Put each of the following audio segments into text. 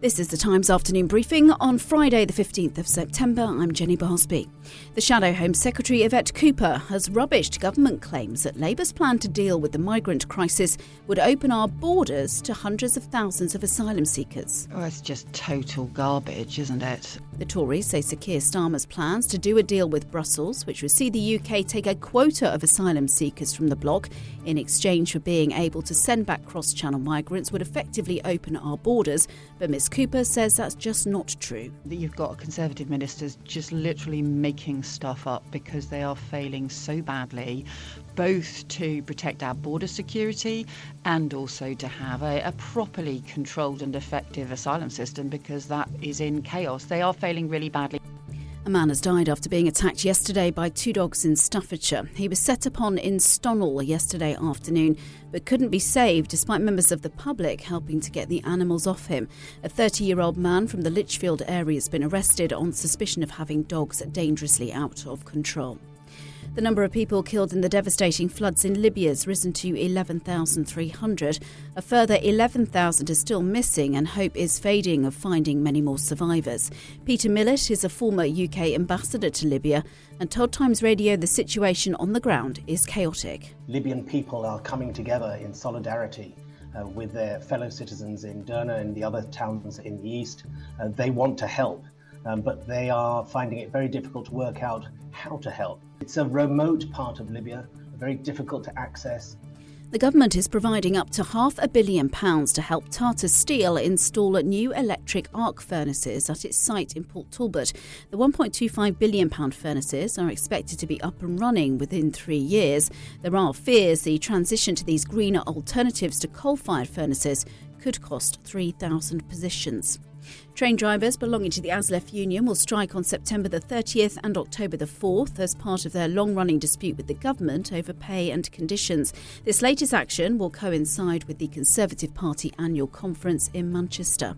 This is the Times afternoon briefing on Friday, the 15th of September. I'm Jenny Barsby. The Shadow Home Secretary Yvette Cooper has rubbished government claims that Labour's plan to deal with the migrant crisis would open our borders to hundreds of thousands of asylum seekers. Oh, it's just total garbage, isn't it? The Tories say Sir Keir Starmer's plans to do a deal with Brussels, which would see the UK take a quota of asylum seekers from the bloc in exchange for being able to send back cross channel migrants, would effectively open our borders. But Ms Cooper says that's just not true. You've got Conservative ministers just literally making stuff up because they are failing so badly, both to protect our border security and also to have a, a properly controlled and effective asylum system because that is in chaos. They are failing really badly. A man has died after being attacked yesterday by two dogs in Staffordshire. He was set upon in Stonnall yesterday afternoon, but couldn't be saved despite members of the public helping to get the animals off him. A 30 year old man from the Lichfield area has been arrested on suspicion of having dogs dangerously out of control. The number of people killed in the devastating floods in Libya has risen to 11,300. A further 11,000 are still missing, and hope is fading of finding many more survivors. Peter Millett is a former UK ambassador to Libya and told Times Radio the situation on the ground is chaotic. Libyan people are coming together in solidarity. Uh, with their fellow citizens in Derna and the other towns in the east. Uh, they want to help, um, but they are finding it very difficult to work out how to help. It's a remote part of Libya, very difficult to access. The government is providing up to half a billion pounds to help Tata Steel install new electric arc furnaces at its site in Port Talbot. The 1.25 billion pound furnaces are expected to be up and running within 3 years. There are fears the transition to these greener alternatives to coal-fired furnaces could cost 3,000 positions. Train drivers belonging to the ASLEF union will strike on September the 30th and October the 4th as part of their long running dispute with the government over pay and conditions. This latest action will coincide with the Conservative Party annual conference in Manchester.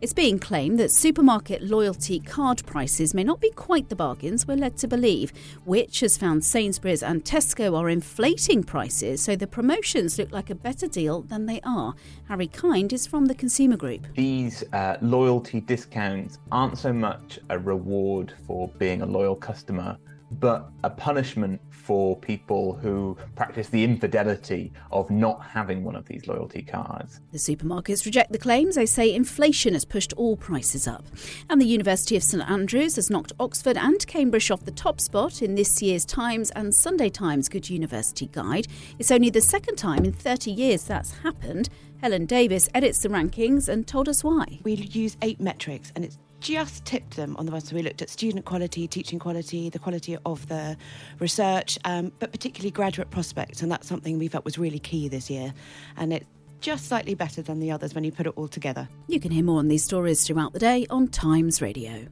It's being claimed that supermarket loyalty card prices may not be quite the bargains we're led to believe, which has found Sainsbury's and Tesco are inflating prices so the promotions look like a better deal than they are. Harry Kind is from the Consumer Group. These uh, loyalty discounts aren't so much a reward for being a loyal customer but a punishment for people who practice the infidelity of not having one of these loyalty cards. The supermarkets reject the claims. They say inflation has pushed all prices up. And the University of St Andrews has knocked Oxford and Cambridge off the top spot in this year's Times and Sunday Times Good University Guide. It's only the second time in 30 years that's happened. Helen Davies edits the rankings and told us why. We use eight metrics, and it's just tipped them on the ones So we looked at student quality, teaching quality, the quality of the research, um, but particularly graduate prospects. And that's something we felt was really key this year. And it's just slightly better than the others when you put it all together. You can hear more on these stories throughout the day on Times Radio.